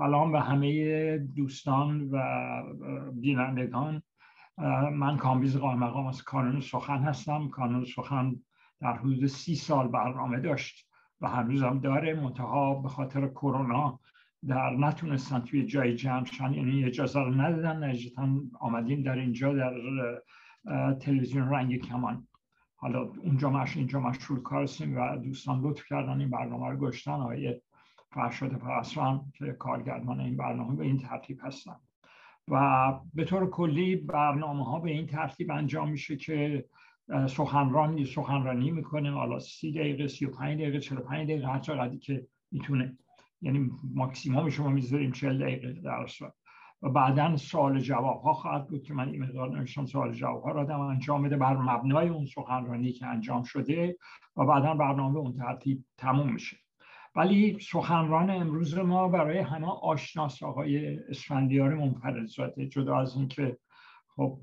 سلام به همه دوستان و بینندگان. من کامبیز قائمقام از کانون سخن هستم. کانون سخن در حدود سی سال برنامه داشت و هنوز هم داره منتها به خاطر کرونا در نتونستن توی جای جمع شن. یعنی اجازه رو ندادن نتیجتا آمدیم در اینجا در تلویزیون رنگین کمان. حالا اونجا مش اینجا مشغول کار و دوستان لطف کردن این برنامه رو گذاشتن. آقای فرشاد پرسران که کارگردان این برنامه به این ترتیب هستن. و به طور کلی برنامه ها به این ترتیب انجام میشه که سخنرانی سخنرانی می‌کنه حالا سی دقیقه سی و پنج دقیقه چهل پنج دقیقه هر چقدری که می‌تونه. یعنی ماکسیموم شما می‌ذاریم چهل دقیقه در و بعدا سوال جواب ها خواهد بود که من این مقدار نوشتم سوال جواب ها را انجام بده بر مبنای اون سخنرانی که انجام شده و بعدا برنامه اون ترتیب تموم میشه. ولی سخنران امروز ما برای همه آشناس آقای اسفندیار منفردزاده جدا از اینکه خب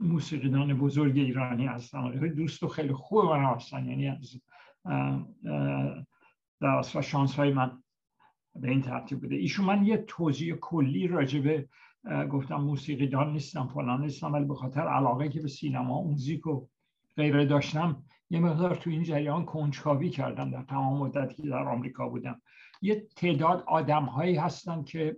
موسیقیدان بزرگ ایرانی هستن دوست و خیلی خوب من هستن. یعنی از در اصلا شانس های من به این ترتیب بوده. ایشون من یه توضیح کلی راجبه گفتم موسیقیدان نیستم فلان نیستم ولی به خاطر علاقه که به سینما موزیک و غیره داشتم یه مقدار تو این جریان کنجکاوی کردم در تمام مدتی که در آمریکا بودم. یه تعداد آدم هایی هستن که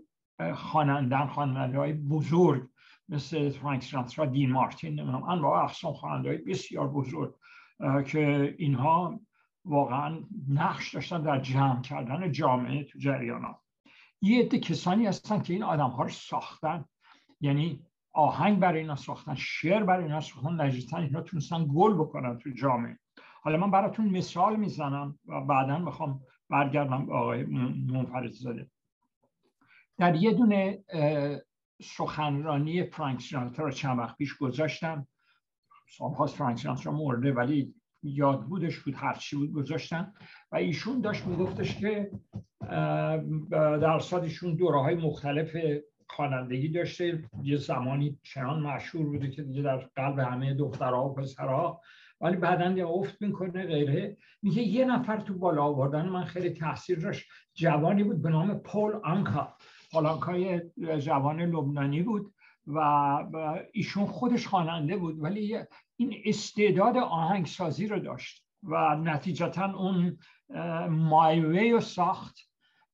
خوانندن خواننده های بزرگ مثل فرانک سیناترا دین مارتین انواع اقسام خواننده های بسیار بزرگ که اینها واقعا نقش داشتن در جمع کردن جامعه تو جریان ها. یه عده کسانی هستن که این آدم ها رو ساختن. یعنی آهنگ برای اینا ساختن شعر برای اینا ساختن نجیتا اینا تونستن گل بکنن تو جامعه. حالا من براتون مثال می‌زنم و بعدا می‌خوام برگردم به آقای منفرد زاده در یه دونه سخنرانی فرانک سیناترا رو چند وقت پیش گذاشتم. سالهاست فرانک سیناترا مرده ولی یاد بودش بود هرچی بود گذاشتن و ایشون داشت میگفتش که در ایشون دوره های مختلف خوانندگی داشته. یه زمانی چنان مشهور بوده که دیگه در قلب همه دخترها و پسرها ولی بعدا یه افت می‌کنه غیره. میگه یه نفر تو بالا آوردن من خیلی تاثیر داشت. جوانی بود به نام پول آنکا. آنکا جوان لبنانی بود و ایشون خودش خواننده بود ولی این استعداد آهنگسازی رو داشت و نتیجتا اون مایوی رو ساخت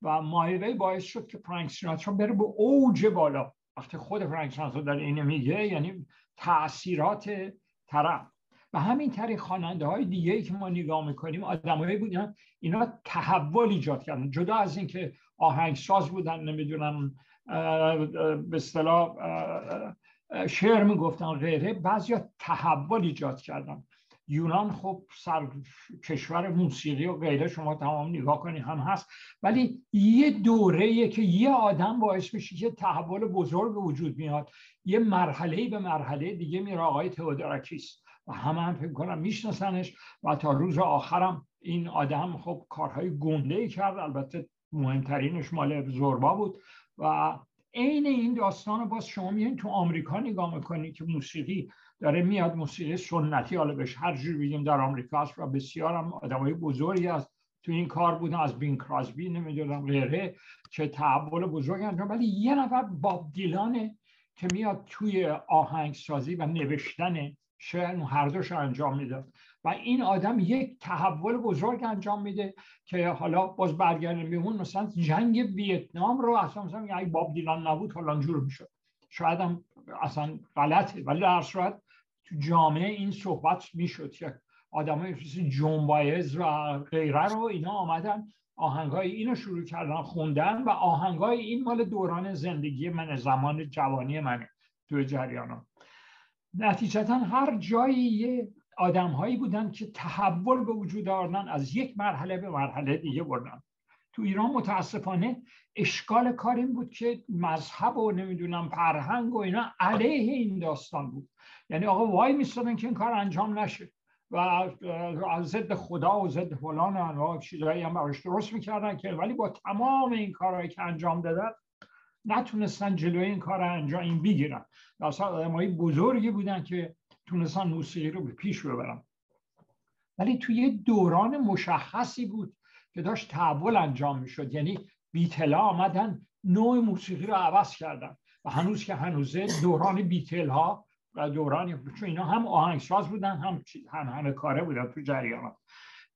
و مایوی باعث شد که فرانک سیناترا بره به اوج بالا. وقتی خود فرانک سیناترا در اینه میگه یعنی تاثیرات طرف. همین طریق خواننده های دیگه ای که ما نگاه می‌کنیم آدمایی بودن اینا تحول ایجاد کردن. جدا از اینکه آهنگساز بودن نمی‌دونم به اصطلاح شعر می‌گفتن غیره بعضیا تحول ایجاد کردن. یونان خب سر کشور موسیقی و غیره شما تمام نگاه کنی هم هست. ولی یه دوره که یه آدم باعث میشه که تحول بزرگ وجود میاد. یه مرحله به مرحله دیگه میره آقای تئودوراکیس. و همه هم فکر کنم میشناسنش و تا روز آخرم این آدم خب کارهای گنده ای کرد. البته مهمترینش مال زوربا بود. و عین این داستان رو باز شما میگین تو آمریکا نگاه می‌کنید که موسیقی داره میاد موسیقی سنتی حالا بهش هر جور بگیم در آمریکا است و بسیار هم آدمای بزرگی است تو این کار بودن از بین کراسبی نمی‌دونم غیره که تحول بزرگ انجام ولی یه نفر باب دیلانه که میاد توی آهنگسازی و نوشتن شعر هر دوش انجام میده و این آدم یک تحول بزرگ انجام میده که حالا باز برگردیم میمون مثلا جنگ ویتنام رو اصلا مثلا اگه باب دیلان نبود حالا جور می‌شد. شاید هم اصلا غلطه ولی در صورت تو جامعه این صحبت می‌شد که آدم های جون بایز و غیره رو اینا آمدن آهنگای اینو شروع کردن خوندن و آهنگای این مال دوران زندگی من زمان جوانی منه تو جریان نتیجتا هر جایی یه آدم هایی بودن که تحول به وجود آوردن از یک مرحله به مرحله دیگه بردن. تو ایران متاسفانه اشکال کار این بود که مذهب و نمی‌دونم فرهنگ و اینا علیه این داستان بود. یعنی آقا وای میستادن که این کار انجام نشه و ضد خدا و ضد فلان و چیزهایی هم براش درست می‌کردن که ولی با تمام این کارهایی که انجام دادن نتونستن جلوی این کار انجام این بگیرن. اصلا آدمایی بزرگی بودن که تونستن موسیقی رو به پیش ببرن. ولی توی دوران مشخصی بود که داشت تحول انجام می‌شد. یعنی بیتلا آمدن نوع موسیقی رو عوض کردن. و هنوز که هنوزه دوران بیتل ها و دورانی چون اینا هم آهنگساز بودن هم هم همه کاره بودن تو جریانات.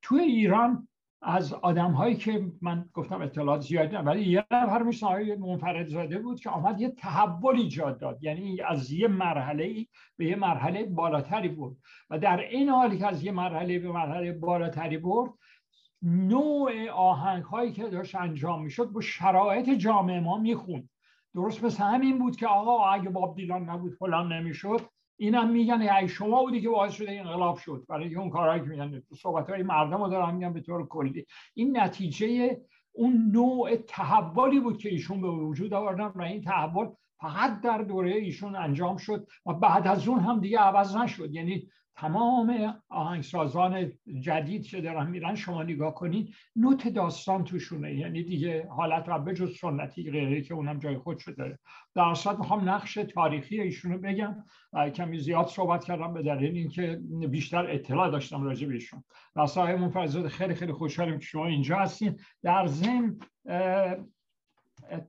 تو ایران از آدم هایی که من گفتم اطلاعات زیادی ولی یه نفر مثل آقای منفرد زاده بود که آمد یه تحول ایجاد داد. یعنی از یه مرحله به یه مرحله بالاتری بود و در این حالی که از یه مرحله به مرحله بالاتری برد نوع آهنگ هایی که داشت انجام می‌شد با شرایط جامعه ما می‌خوند. درست مثل همین بود که آقا اگه باب دیلان نبود فلان نمی‌شد. اینم میگن ای شما بودی که باعث شده انقلاب شد. برای اون کارهایی که میگن صحبت های مردم رو دارن میگن به طور کلی. این نتیجه اون نوع تحولی بود که ایشون به وجود آوردن و این تحول فقط در دوره ایشون انجام شد و بعد از اون هم دیگه عوض نشد. یعنی تمام آهنگسازان جدید که دارن میرن شما نگاه کنید نوت داستان توشونه. یعنی دیگه حالت و بجز سنتی غیره که اونم جای خود داره در اصلا می‌خوام نقش تاریخی ایشونو بگم. و کمی زیاد صحبت کردم به دلیل اینکه بیشتر اطلاع داشتم راجع به ایشون. در اصلا خیلی خیلی خوشحالیم که شما اینجا هستین. در ضمن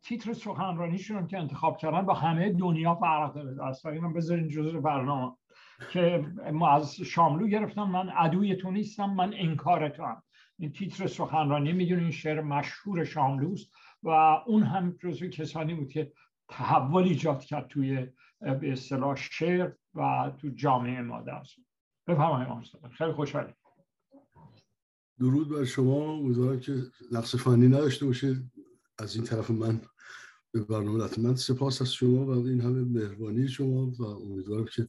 تیتر سخنرانیشون که انتخاب کردن با همه دنیا فرق داره. اصلا اینم بذارین جزء برنامه. که ما از شاملو گرفتم من عدوی تو نیستم من انکار تو هم این تیتر سخنرانی می‌دونین شعر مشهور شاملوست و اون هم جزو کسانی بود که تحول ایجاد کرد توی به اصطلاح شعر و تو جامعه ما درست بفرمایید خیلی خوشحالم درود بر شما. امیدوارم که نقص فنی نداشته باشه از این طرف من به برنامه من سپاس از شما و این همه مهربانی شما و امیدوارم که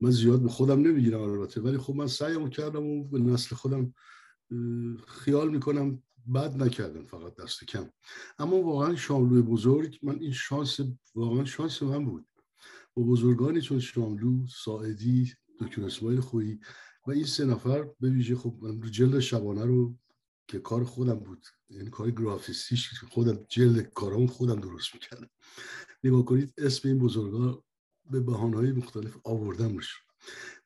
من زیاد به خودم نمی‌گیرم البته ولی خب من سعیمو کردم و به نسل خودم خیال می‌کنم بد نکردم فقط دست کم. اما واقعا شاملو بزرگ من این شانس واقعا شانس من بود. با بزرگانی چون شاملو ساعدی دکتر اسماعیل خویی و این سه نفر به ویژه خب من جلد شبانه رو که کار خودم بود یعنی کار گرافیستیش خودم جلد کارامون خودم درست می‌کردم. نگاه کنید اسم این بزرگا به بهانه‌های مختلف آوردن روش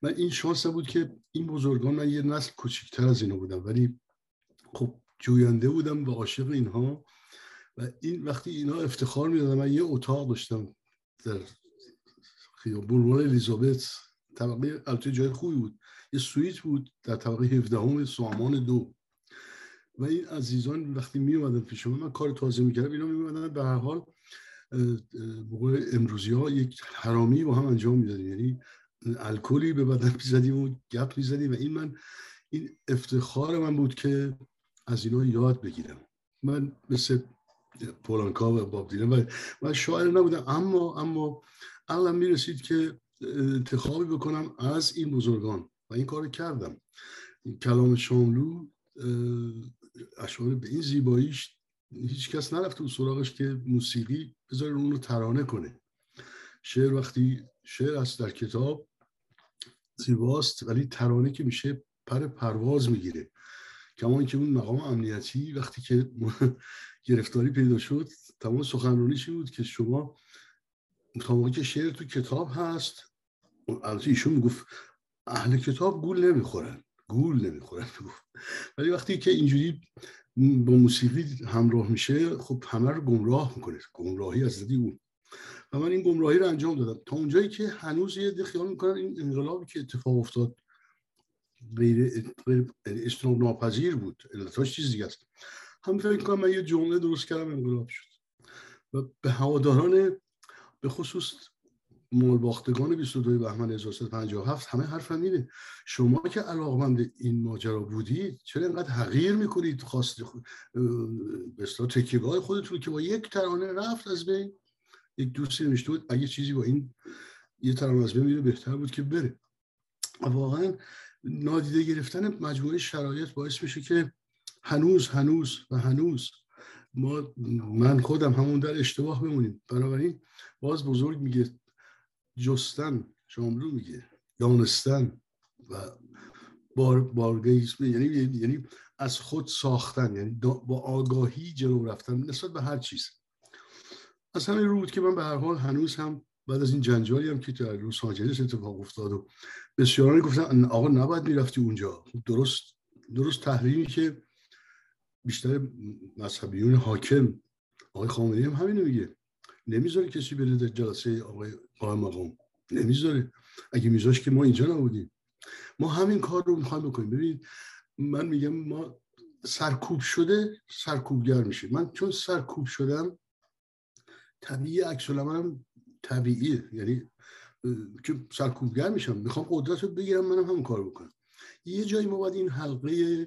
من این شانس بود که این بزرگان من یه نسل کوچکتر از اینا بودم ولی خب جوینده بودم و عاشق اینها. و این وقتی اینا افتخار می‌دادن من یه اتاق داشتم در خیابون الیزابت. طبقه البته جای خوبی بود. یه سویت بود در طبقه 17 همه سامان دو. و این عزیزان وقتی می اومدن پیش من من کار تازه می‌کردم اینا می اومدن به هر حال موقع امروزی ها یک حرامی با هم انجام می‌دادیم. یعنی الکلی به بدن می‌زدیم و گپ می‌زدیم. و این من این افتخار من بود که از اینا یاد بگیرم. من مثل پولانکا و باب دیلن من شاعر نبودم. اما اما الان می‌رسید که انتخابی بکنم از این بزرگان. و این کار کردم. کلام شاملو اشعار به این زیباییش هیچ کس نرفته و سراغش که موسیقی بذاره اون رو ترانه کنه. شعر وقتی شعر است در کتاب زیباست ولی ترانه که میشه پر پرواز می‌گیره. کما که اون مقام امنیتی وقتی که گرفتاری پیدا شد تمام سخنرانیش بود که شما تا که شعر تو کتاب هست البته ایشون می‌گفت اهل کتاب گول نمی‌خورن. گول نمی‌خورن ولی وقتی که اینجوری با موسیقی همراه میشه خب همه رو گمراه می‌کنه. گمراهی از دیدی اون. و من این گمراهی رو انجام دادم. تا اونجایی که هنوز یه ده خیال می‌کنن این انقلابی که اتفاق افتاد غیر اجتناب ناپذیر بود. علتاش چیز دیگه است. هم فکر کنم من یه جمله درست کردم انقلاب شد. و به هواداران به خصوص مال باختگان 22 بهمن 1357 همه حرف اینه. شما که علاقمند این ماجرا بودید چرا اینقدر حقیر می‌کنید خواست به اصطلاح تکیهگاه خودتون که با یک ترانه رفت از بین. یک دوستی نوشته بود اگه چیزی با این یه ترانه از بین میره بهتر بود که بره. واقعا نادیده گرفتن مجموعه شرایط باعث میشه که هنوز هنوز و هنوز ما من خودم همون در اشتباه بمونیم. بنابراین باز بزرگ میگه جستن شاملو میگه دانستن و بار یعنی یعنی از خود ساختن یعنی با آگاهی جلو رفتن نسبت به هر چیز. از همین رو بود که من به هر حال هنوز هم بعد از این جنجالی هم که در لس آنجلس اتفاق افتاد و بسیارانی گفتن آقا نباید می‌رفتی اونجا. درست درست تحریمی که بیشتر مذهبیون حاکم آقای خامنه‌ای هم همینو میگه. نمی‌ذاره کسی بره در جلسه آقای قائم مقام؟ نمی‌ذاره اگه میذاش که ما اینجا نبودیم. ما همین کار رو می‌خوایم بکنیم. ببینید من میگم ما سرکوب شده سرکوبگر میشه من چون سرکوب شدم طبیعی عکس هم طبیعیه. یعنی که سرکوبگر میشم. می‌خوام قدرت رو بگیرم منم هم کار بکنم. یه جایی ما باید این حلقه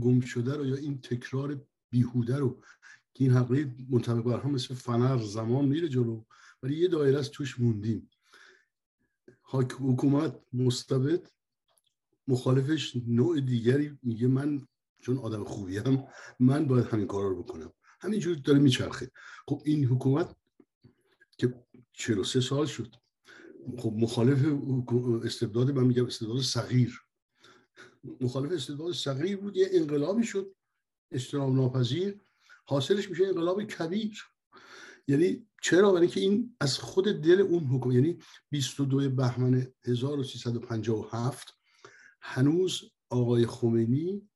گم شده رو یا این تکرار بیهوده رو که این حلقه منطبق بر هم مثل فنر زمان میره جلو ولی یه دایره از توش موندیم. حکومت مستبد مخالفش نوع دیگری میگه من چون آدم خوبی هم من باید همین کار رو بکنم. همینجور داره میچرخه. خب این حکومت که 43 سال شد. خب مخالف استبداد من میگم استبداد صغیر. مخالف استبداد صغیر بود یه انقلابی شد. استرام ناپذیر. حاصلش میشه انقلاب کبیر. یعنی چرا؟ برای که این از خود دل اون حکومت یعنی 22 بهمن 1357 هنوز آقای خمینی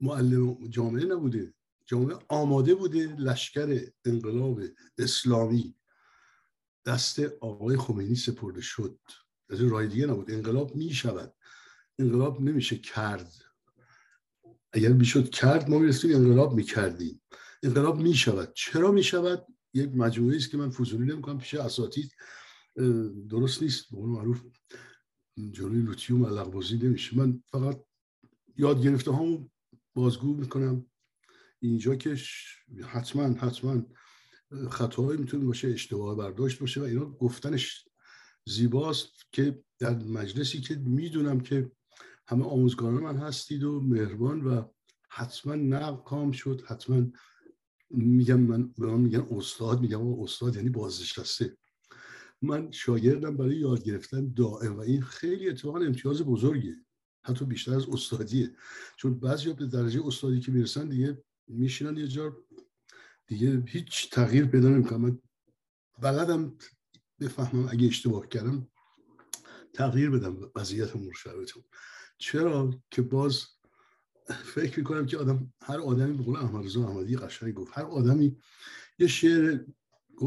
معلم جامعه نبوده. جامعه آماده بوده لشکر انقلاب اسلامی. دست آقای خمینی سپرده شد. از راه دیگه نبود. انقلاب می شود انقلاب نمیشه کرد. اگر می‌شد کرد ما می‌رسیم انقلاب می‌کردیم. انقلاب می شود چرا می شود یک مجموعه است که من فضولی نمی‌کنم پیش اساتید درست نیست. به معروف جلوی لوتیوم علق بازی نمیشه. من فقط یاد گرفته هم بازگو می‌کنم. اینجا که حتما حتما خطاهایی می‌تونه باشه اشتباه برداشت باشه و اینا گفتنش زیباست که در مجلسی که می‌دونم که همه آموزگاران من هستید و مهربان و حتما نقل کام شد. حتما میگم من به من میگن استاد میگم استاد یعنی بازنشسته. من شاگردم برای یاد گرفتن دائم و این خیلی اتفاقا امتیاز بزرگیه. حتی بیشتر از استادیه. چون بعضی به درجه استادی که می‌رسن دیگه میشینن یه جا دیگه هیچ تغییر پیدا نمی‌کنم من بلدم بفهمم اگه اشتباه کردم تغییر بدم وضعیت مرشبتون چرا که باز فکر می‌کنم که آدم هر آدمی به قول احمد احمدی قشنگ گفت هر آدمی یه شعر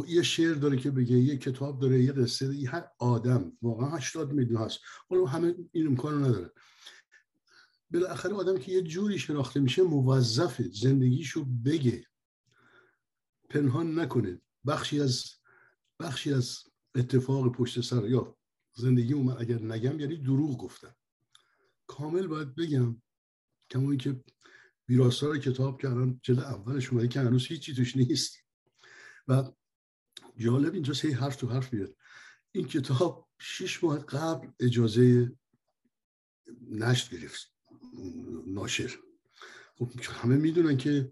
یه شعر داره که بگه یه کتاب داره یه قصه داره. هر آدم واقعا 80 میلیون هست. حالا همه این امکانو نداره. بالاخره آدم که یه جوری شناخته میشه موظف زندگیشو بگه. پنهان نکنه. بخشی از بخشی از اتفاق پشت سر یا زندگی من اگر نگم یعنی دروغ گفتم. کامل باید بگم کما اینکه ویراستار کتاب که الان جلد اولش اومده که هنوز هیچی توش نیست. و جالب اینجا سه حرف تو حرف میاد. این کتاب شش ماه قبل اجازه نشت گرفت. ناشر. خب همه می‌دونن که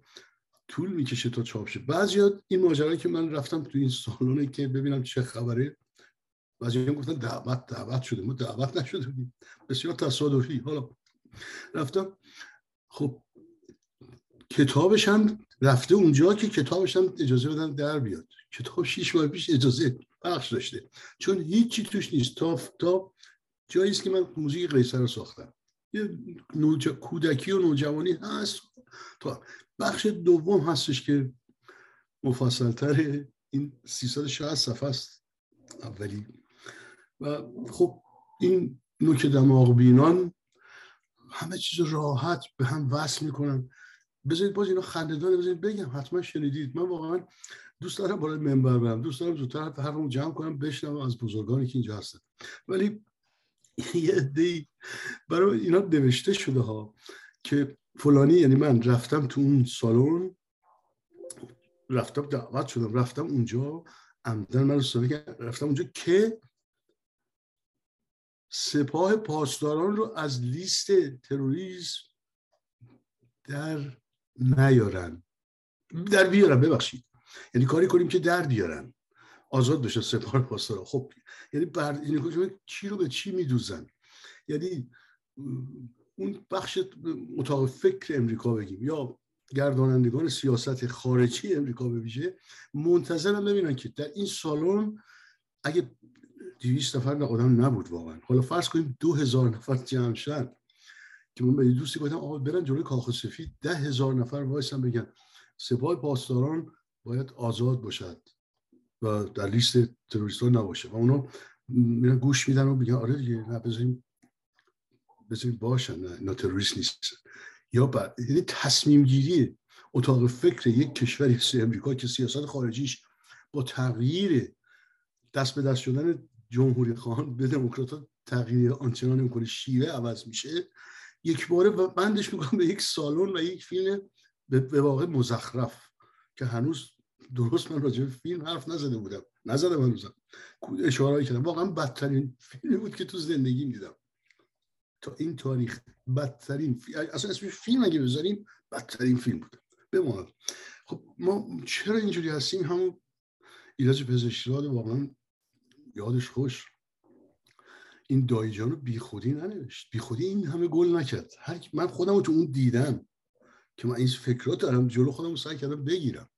طول می‌کشه تا چاپ شه. بعضی این ماجرایی که من رفتم تو این سالونه که ببینم چه خبره بعضی گفتن دعوت دعوت شده ما دعوت نشده بودیم بسیار تصادفی. حالا رفتم. خب کتابش هم رفته اونجا که کتابش هم اجازه بدن در بیاد. کتاب شیش ماه پیش اجازه بخش داشته. چون هیچی توش نیست. تا تا جایی است که من موزیک قیصر رو ساختم. یه نوج... کودکی و نوجوانی هست. تا بخش دوم هستش که مفصلتر این 360 صفحه است. اولی و خب این نوک دماغ بینان همه چیز راحت به هم وصل می‌کنن. بذارید باز اینا خنددان بذارید بگم. حتما شنیدید. من واقعا دوست دارم بالای منبر برم. دوست دارم زودتر حرفمو جمع کنم بشنوم از بزرگانی که اینجا هستن. ولی یه عده برای اینا نوشته شده ها که فلانی یعنی من رفتم تو اون سالن رفتم دعوت شدم رفتم اونجا عمدن من رفتم اونجا که سپاه پاسداران رو از لیست تروریسم در نیارن. در بیارن ببخشید. یعنی کاری کنیم که در بیارن. آزاد بشه سپاه پاسداران. خب یعنی بر این چی رو به چی میدوزن؟ یعنی اون بخش اتاق فکر امریکا بگیم. یا گردانندگان سیاست خارجی امریکا به ویژه منتظرم ببینن که در این سالن اگه دیویست نفر آدم نبود واقعا. حالا فرض کنیم دو هزار نفر جمع شد که من به دوستی گفتم آقا برن جلوی کاخ سفید ده هزار نفر وایسن بگن سپاه پاسداران باید آزاد باشد و در لیست تروریست ها نباشه. و اونا میرن گوش میدن و میگن آره دیگه نه بذاریم بذاریم باشن نه اینا تروریست نیست یا بعد یعنی تصمیم گیری اتاق فکر یک کشوری مثل امریکا که سیاست خارجیش با تغییر دست به دست شدن جمهوری خواهان به دموکرات تغییر آنچنانی می‌کنه شیوه عوض میشه یک باره بندش می‌کنم به یک سالن و یک فیلم به واقع مزخرف که هنوز درست من راجع به فیلم حرف نزده بودم. نزدم هنوزم اشاره کردم. واقعا بدترین فیلمی بود که تو زندگی دیدم تا این تاریخ بدترین فیلم اصلا اسمش فیلم اگه بذاریم بدترین فیلم بود. بماند. خب ما چرا اینجوری هستیم؟ همون ایلاج پزشکی واقعا یادش خوش. این دایجان رو بی خودی ننوشت. بی خودی این همه گل نکرد. هر من خودم رو تو اون دیدم که من این فکرات دارم جلو خودم سعی کردم بگیرم.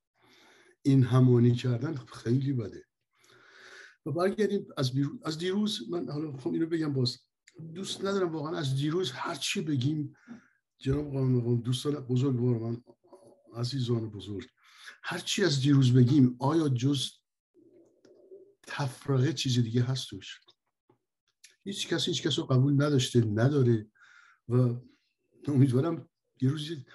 این همانی کردن خیلی بده. و برگردیم از, از دیروز من حالا خب اینو بگم باز. دوست ندارم واقعا از دیروز هر چی بگیم. جناب قانون دوستان بزرگ من عزیزان بزرگ. هر چی از دیروز بگیم آیا جز تفرقه چیز دیگه هست توش. هیچ کسی هیچ کس رو قبول نداشته نداره و امیدوارم یه روزی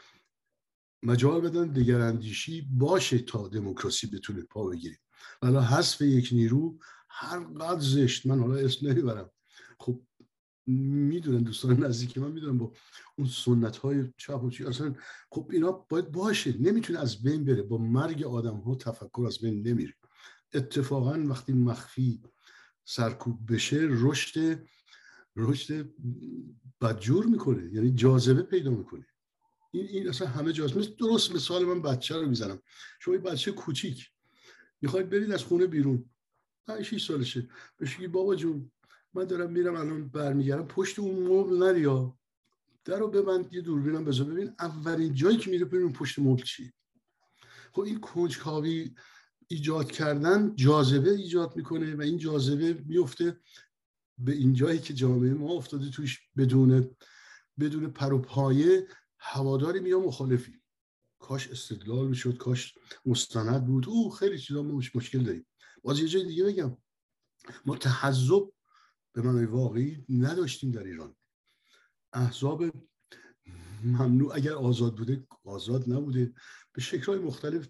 مجال بدن دگراندیشی باشه تا دموکراسی بتونه پا بگیره. ولی حذف یک نیرو هر قدر زشت. من حالا اسم نمی‌برم. خب می‌دونن دوستان نزدیک من می‌دونن با اون سنت های چپ و چی. اصلا خب اینا باید باشه. نمی‌تونه از بین بره. با مرگ آدم ها تفکر از بین نمیره. اتفاقا وقتی مخفی سرکوب بشه رشد رشد بدجور می‌کنه. یعنی جاذبه پیدا می‌کنه. این این اصلا همه مثل درست مثال من بچه رو می‌زنم. شما بچه کوچیک. می‌خواید برید از خونه بیرون. 5 6 سالشه. بهش بابا جون من دارم میرم الان برمیگردم. پشت اون مبل نریا در رو ببند یه دوربینم بذار ببین اولین جایی که میره ببین پشت مبل چی خب این کنجکاوی ایجاد کردن جاذبه ایجاد می‌کنه و این جاذبه میفته به این جایی که جامعه ما افتاده توش بدون بدون پروپایه هواداری یا مخالفی. کاش استدلال می‌شد کاش مستند بود. او خیلی چیزا ما مشکل داریم. باز یه جای دیگه بگم. ما تحذب به معنی واقعی نداشتیم در ایران. احزاب ممنوع اگر آزاد بوده آزاد نبوده. به شکلهای مختلف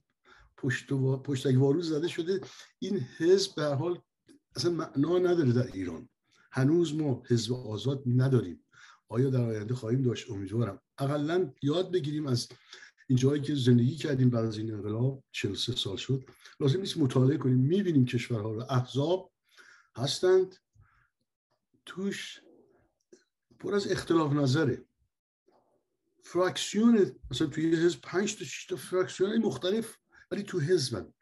پشت و پشتک وارو زده شده این حزب به حال اصلا معنا نداره در ایران. هنوز ما حزب آزاد نداریم. آیا در آینده خواهیم داشت؟ امیدوارم. اقلا یاد بگیریم از این جایی که زندگی کردیم بعد از این انقلاب 43 سال شد. لازم نیست مطالعه کنیم. می‌بینیم کشورها رو. احزاب هستند. توش پر از اختلاف نظره. فراکسیون مثلا توی حزب پنج تا شش تا فراکسیون مختلف ولی تو حزبن.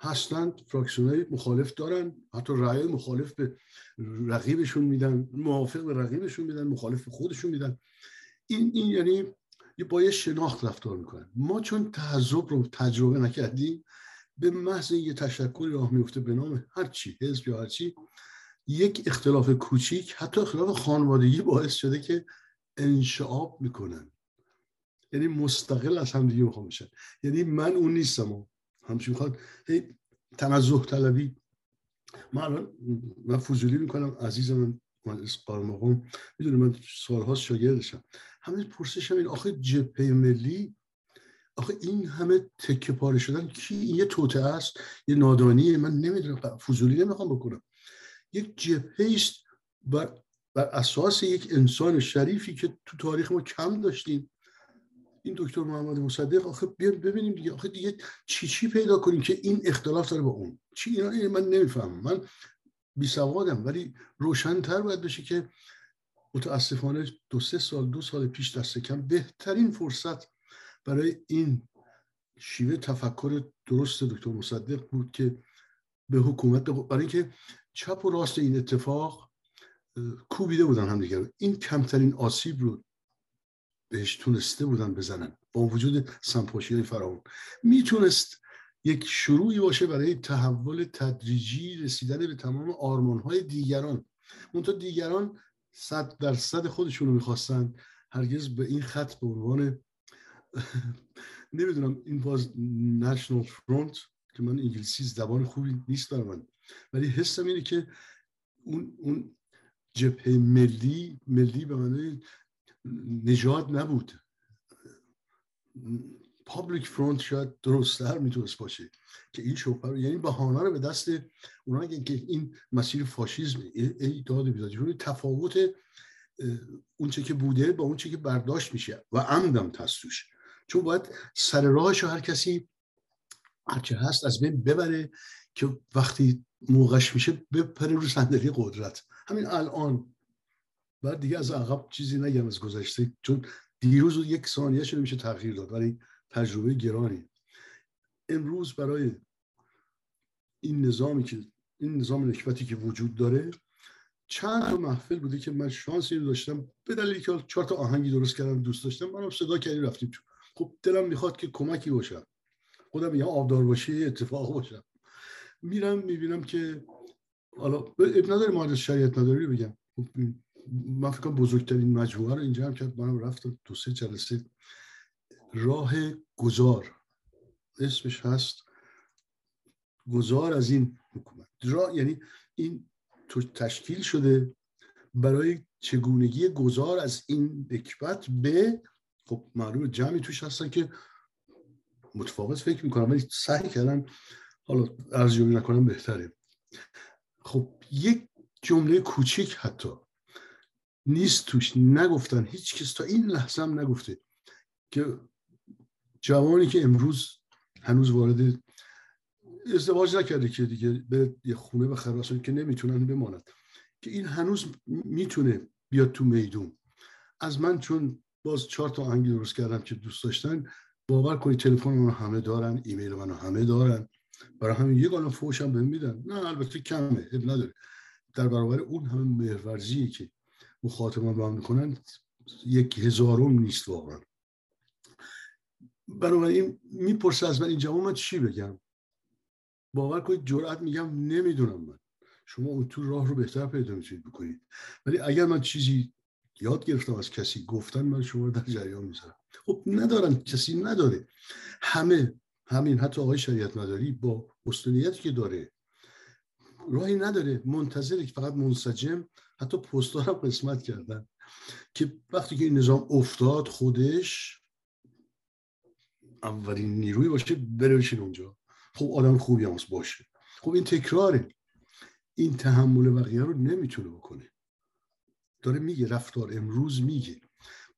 هستند فراکسیون های مخالف دارن حتی رأی مخالف به رقیبشون میدن موافق به رقیبشون میدن مخالف به خودشون میدن. این این یعنی با یه شناخت رفتار می‌کنن. ما چون تعذب رو تجربه نکردیم به محض یه تشکری راه میفته به نام هر چی حزب یا هر چی یک اختلاف کوچیک حتی اختلاف خانوادگی باعث شده که انشعاب می‌کنن. یعنی مستقل از هم دیگه می‌خوام بشن. یعنی من اون نیستم و همچین می‌خواد هی تنزه طلبی. من الان من فضولی می‌کنم عزیزم من قارمقام می‌دونی من سالها شاگردشم همه پرسش این آخه جبهه ملی آخه این همه تکه پاره شدن کی؟ این یه توته است یه نادانیه. من نمی‌دونم فضولی نمی‌خوام بکنم. یک جبهه است بر, بر اساس یک انسان شریفی که تو تاریخ ما کم داشتیم. این دکتر محمد مصدق آخه بیاد ببینیم دیگه. آخه دیگه چی چی پیدا کنیم که این اختلاف داره با اون؟ چی اینا من نمی‌فهمم. من بی سوادم ولی روشنتر باید بشه که متاسفانه دو سه سال دو سال پیش دست کم بهترین فرصت برای این شیوه تفکر درست دکتر مصدق بود که به حکومت برای اینکه چپ و راست این اتفاق کوبیده بودن هم دیگر این کمترین آسیب رو بهش تونسته بودن بزنن. با وجود سمپاشی های فراون. می‌تونست یک شروعی باشه برای تحول تدریجی رسیدن به تمام آرمان های دیگران. منتها دیگران صد درصد خودشون رو می‌خواستن. هرگز به این خط به عنوان نمی‌دونم این باز نشنال فرونت که من انگلیسی زبان خوبی نیست برای من. ولی حسم اینه که اون اون جبهه ملی ملی به معنی نجات نبود. پابلیک فرونت شاید درستتر می‌تونست باشه که این شبهه رو یعنی بهانه رو به دست اونا که این مسیر فاشیزم ای داد بیدادی تفاوت اون چه که بوده با اون چه که برداشت میشه و عمدم تستوش چون باید سر راهش هر کسی هرچه هست از بین ببره که وقتی موقعش میشه بپره رو صندلی قدرت. همین الان بعد دیگه از عقب چیزی نگم از گذشته چون دیروز یک ثانیه شده میشه تغییر داد ولی تجربه گرانی. امروز برای این نظامی که این نظام نکبتی که وجود داره چند تا محفل بوده که من شانس رو داشتم به دلیلی که چهار تا آهنگی درست کردم دوست داشتم منم صدا کردی رفتیم تو خب دلم می‌خواد که کمکی باشم خودم یا آبدار باشه اتفاق باشم میرم می‌بینم که حالا اب نداره ما شریعت نداری بگم. خب، من فکر بزرگترین مجموعه رو اینجا هم کرد منم رفتم دو سه جلسه. راه گذار اسمش هست گذار از این حکومت. را یعنی این تشکیل شده برای چگونگی گذار از این نکبت به خب معلوم جمعی توش هستن که متفاوت فکر می‌کنم ولی سعی کردن حالا ارزیابی نکنم بهتره. خب یک جمله کوچیک حتی. نیست توش نگفتن. هیچ کس تا این لحظه هم نگفته که جوانی که امروز هنوز وارد ازدواج نکرده که دیگه به یه خونه و خراس که نمی‌تونن بماند. که این هنوز می‌تونه بیاد تو میدون. از من چون باز چهار تا آهنگ درست کردم که دوست داشتن باور کنید تلفن منو همه دارن ایمیل منو همه دارن. برای همین یه قانون فوشم بهم میدن. نه البته کمه اب نداره. در برابر اون همه مهرورزی که مخاطبان با هم می‌کنن یک هزارم نیست واقعا. بنابراین می‌پرسه از من اینجا من چی بگم؟ باور کنید جرأت میگم نمی‌دونم من. شما اون تو راه رو بهتر پیدا می‌تونید بکنید. ولی اگر من چیزی یاد گرفتم از کسی گفتن من شما در جریان می‌ذارم. خب ندارن کسی نداره. همه همین حتی آقای شریعت مداری با مستنیتی که داره راهی نداره. منتظره که فقط منسجم حتی پستار هم قسمت کردن. که وقتی که این نظام افتاد خودش اولین نیروی باشه بره بشین اونجا. خب آدم خوبی هم باشه. خب این تکراره. این تحمل بقیه رو نمی‌تونه بکنه. داره میگه رفتار امروز میگه.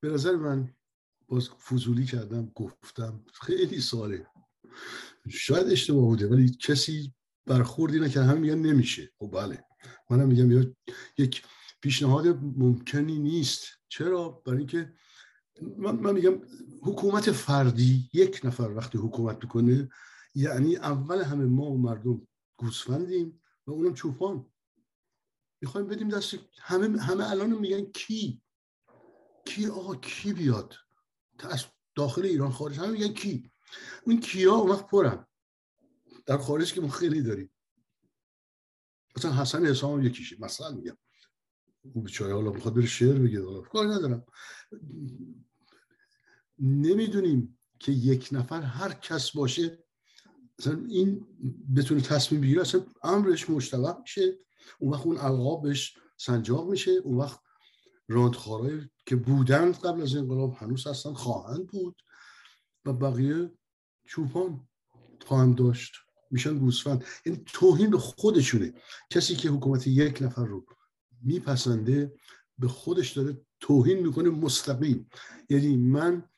به نظر من باز فضولی کردم گفتم خیلی ساله. شاید اشتباه بوده ولی کسی برخوردی نکرد. هم میگن نمیشه. خب بله. منم میگم یک پیشنهاد ممکنی نیست. چرا؟ برای اینکه من, من میگم حکومت فردی یک نفر وقتی حکومت می‌کنه یعنی اول همه ما و مردم گوسفندیم و اونم چوپان. می‌خوایم بدیم دست همه همه الان میگن کی؟ کی آقا؟ کی بیاد؟ از داخل ایران خارج همه میگن کی؟ اون کیا؟ اون وقت پرن. در خارج که ما خیلی داریم. مثلا حسن حسام یکیشه مثلا میگم اون بیچاره حالا می‌خواد بره شعر بگه حالا کاری ندارم. نمی‌دونیم که یک نفر هر کس باشه مثلا این بتونه تصمیم بگیره اصلا امرش مشتبه میشه. اون وقت اون القابش سنجاق میشه. اون وقت راندخارای که بودند قبل از انقلاب هنوز هستن خواهند بود و بقیه چوپان خواهند داشت. میشن گوسفند یعنی توهین به خودشونه. کسی که حکومت یک نفر رو میپسنده به خودش داره توهین می‌کنه مستقیم. یعنی من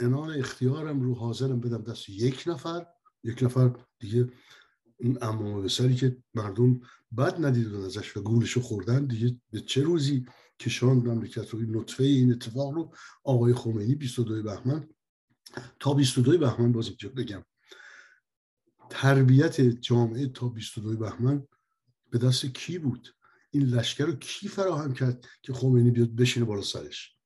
انان اختیارم رو حاضرم بدم دست یک نفر. یک نفر دیگه اون امام بسری که مردم بد ندیدن ازش و گولشو خوردن دیگه به چه روزی کشان مملکت رو این نطفه این اتفاق رو؟ آقای خمینی 22 بهمن. تا 22 بهمن باز اینجا بگم. تربیت جامعه تا 22 بهمن به دست کی بود؟ این لشکر رو کی فراهم کرد که خمینی بیاد بشینه بالا سرش؟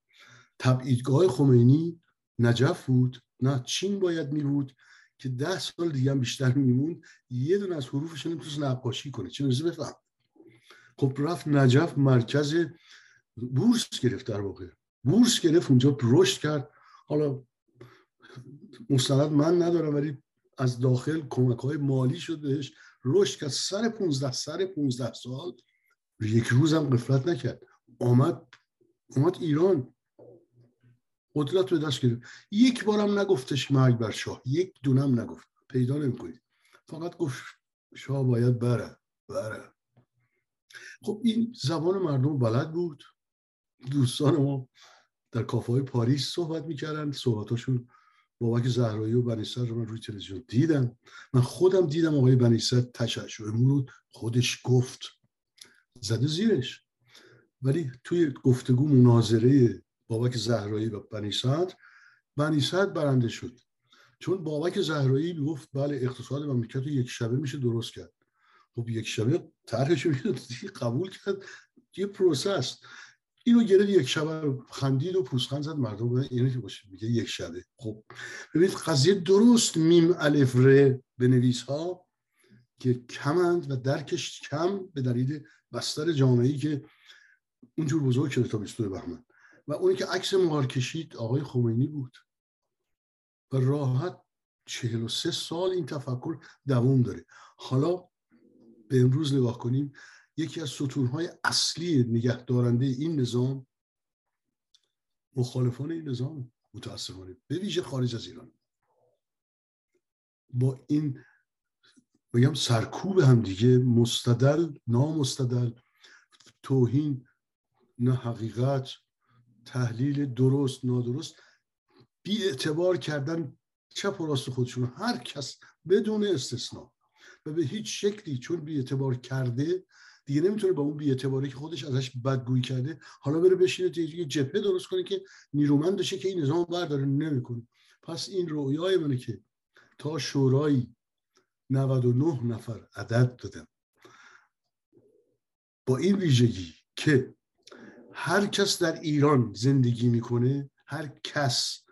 تبعیدگاه خمینی نجف بود نه چین باید می بود که ده سال دیگه هم بیشتر میمون یه دونه از حروفش نمی‌تونست نقاشی کنه. چه بفهم. خب رفت نجف مرکز بورس گرفت در واقع. بورس گرفت اونجا رشد کرد. حالا مستند من ندارم ولی از داخل کمک های مالی شد بهش رشد کرد. سر 15 سر 15 سال یک روزم قفلت نکرد. آمد اومد ایران. قدرت به دست گرفت. یک بارم نگفتش مرگ بر شاه. یک دونم نگفت. پیدا نمی‌کنید فقط گفت شاه باید بره. بره. خب این زبان مردم بلد بود. دوستان ما در کافه های پاریس صحبت می‌کردن. صحبتاشون بابک زهرایی و بنیستر رو من روی تلویزیون دیدم. من خودم دیدم آقای بنیستر تشعشع رو خودش گفت. زده زیرش. ولی توی گفتگو مناظره بابک زهرایی و بنی صدر بنی صدر برنده شد. چون بابک زهرایی گفت بله اقتصاد مملکت یک شبه میشه درست کرد. خب یک شبه طرحش قبول کرد. یه پروسس اینو گرفت یک شبه خندید و پوسخند زد مردم اینو که باشه میگه یک شبه. خب ببینید قضیه درست میم الف ر بنویس ها که کمند و درکش کم به دلیل بستر جامعه ای که اونجور بزرگ شده تا 22 بهمن. و اونی که عکس مار کشید آقای خمینی بود. و راحت 43 سال این تفکر دوام داره. حالا به امروز نگاه کنیم. یکی از ستونهای اصلی نگهدارنده این نظام مخالفان این نظام متاسفانه به ویژه خارج از ایران. با این بگم سرکوب هم دیگه مستدل نامستدل توهین نه حقیقت تحلیل درست نادرست بی اعتبار کردن چپ و راست خودشون. هر کس بدون استثنا و به هیچ شکلی چون بی اعتبار کرده دیگه نمی‌تونه با اون بیاعتباری که خودش ازش بدگویی کرده حالا بره بشینه یه جبهه درست کنه که نیرومند بشه که این نظام برداره نمی‌کنه. پس این رویای منه که تا شورایی 99 نفر عدد دادم با این ویژگی که هر کس در ایران زندگی می‌کنه هر کس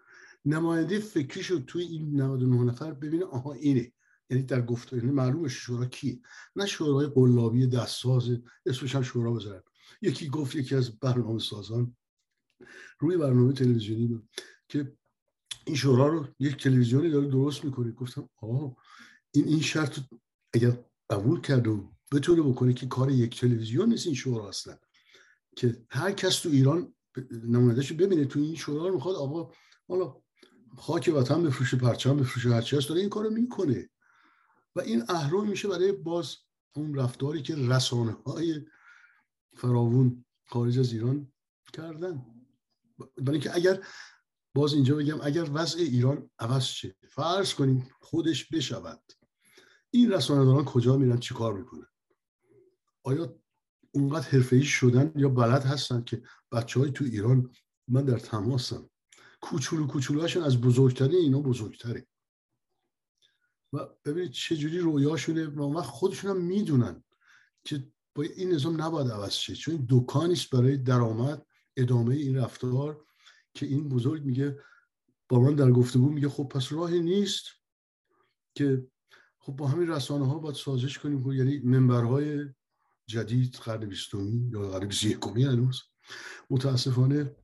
نماینده فکریشو توی این 99 نفر ببینه آها اینه. یعنی در گفته یعنی معلومه شورا کی؟ نه شورای قلابی دستساز اسمش هم شورا بذارن. یکی گفت یکی از برنامه سازان روی برنامه تلویزیونی بود که این شورا رو یک تلویزیونی داره درست می‌کنه. گفتم آه این این شرط اگر قبول کرد و بتونه بکنه که کار یک تلویزیون نیست این شورا اصلا. که هر کس تو ایران نمایندهش ببینه تو این شورا رو می‌خواد آقا حالا خاک وطن بفروشه پرچم بفروشه هرچی هست داره این کارو می‌کنه. این اهرام میشه برای باز اون رفتاری که رسانه های فراوون خارج از ایران کردن. برای اینکه اگر باز اینجا بگم اگر وضع ایران عوض شه فرض کنیم خودش بشود این رسانه داران کجا میرن؟ چی کار می‌کنن؟ آیا اونقدر حرفه‌ای شدن یا بلد هستن که بچه های تو ایران من در تماسم؟ کوچولو کوچولوهاشون از بزرگترین اینا بزرگتره. و ببینید چه جوری رویاشونه و وقت خودشون هم می‌دونن که با این نظام نباید عوض شه. چون دکانی برای درآمد ادامه این رفتار که این بزرگ میگه با من در گفتگو میگه خب پس راهی نیست که خب با همین رسانه ها باید سازش کنیم. خب یعنی منبرهای جدید قرن بیستمی یا قرن بیست یکمی هنوز. متاسفانه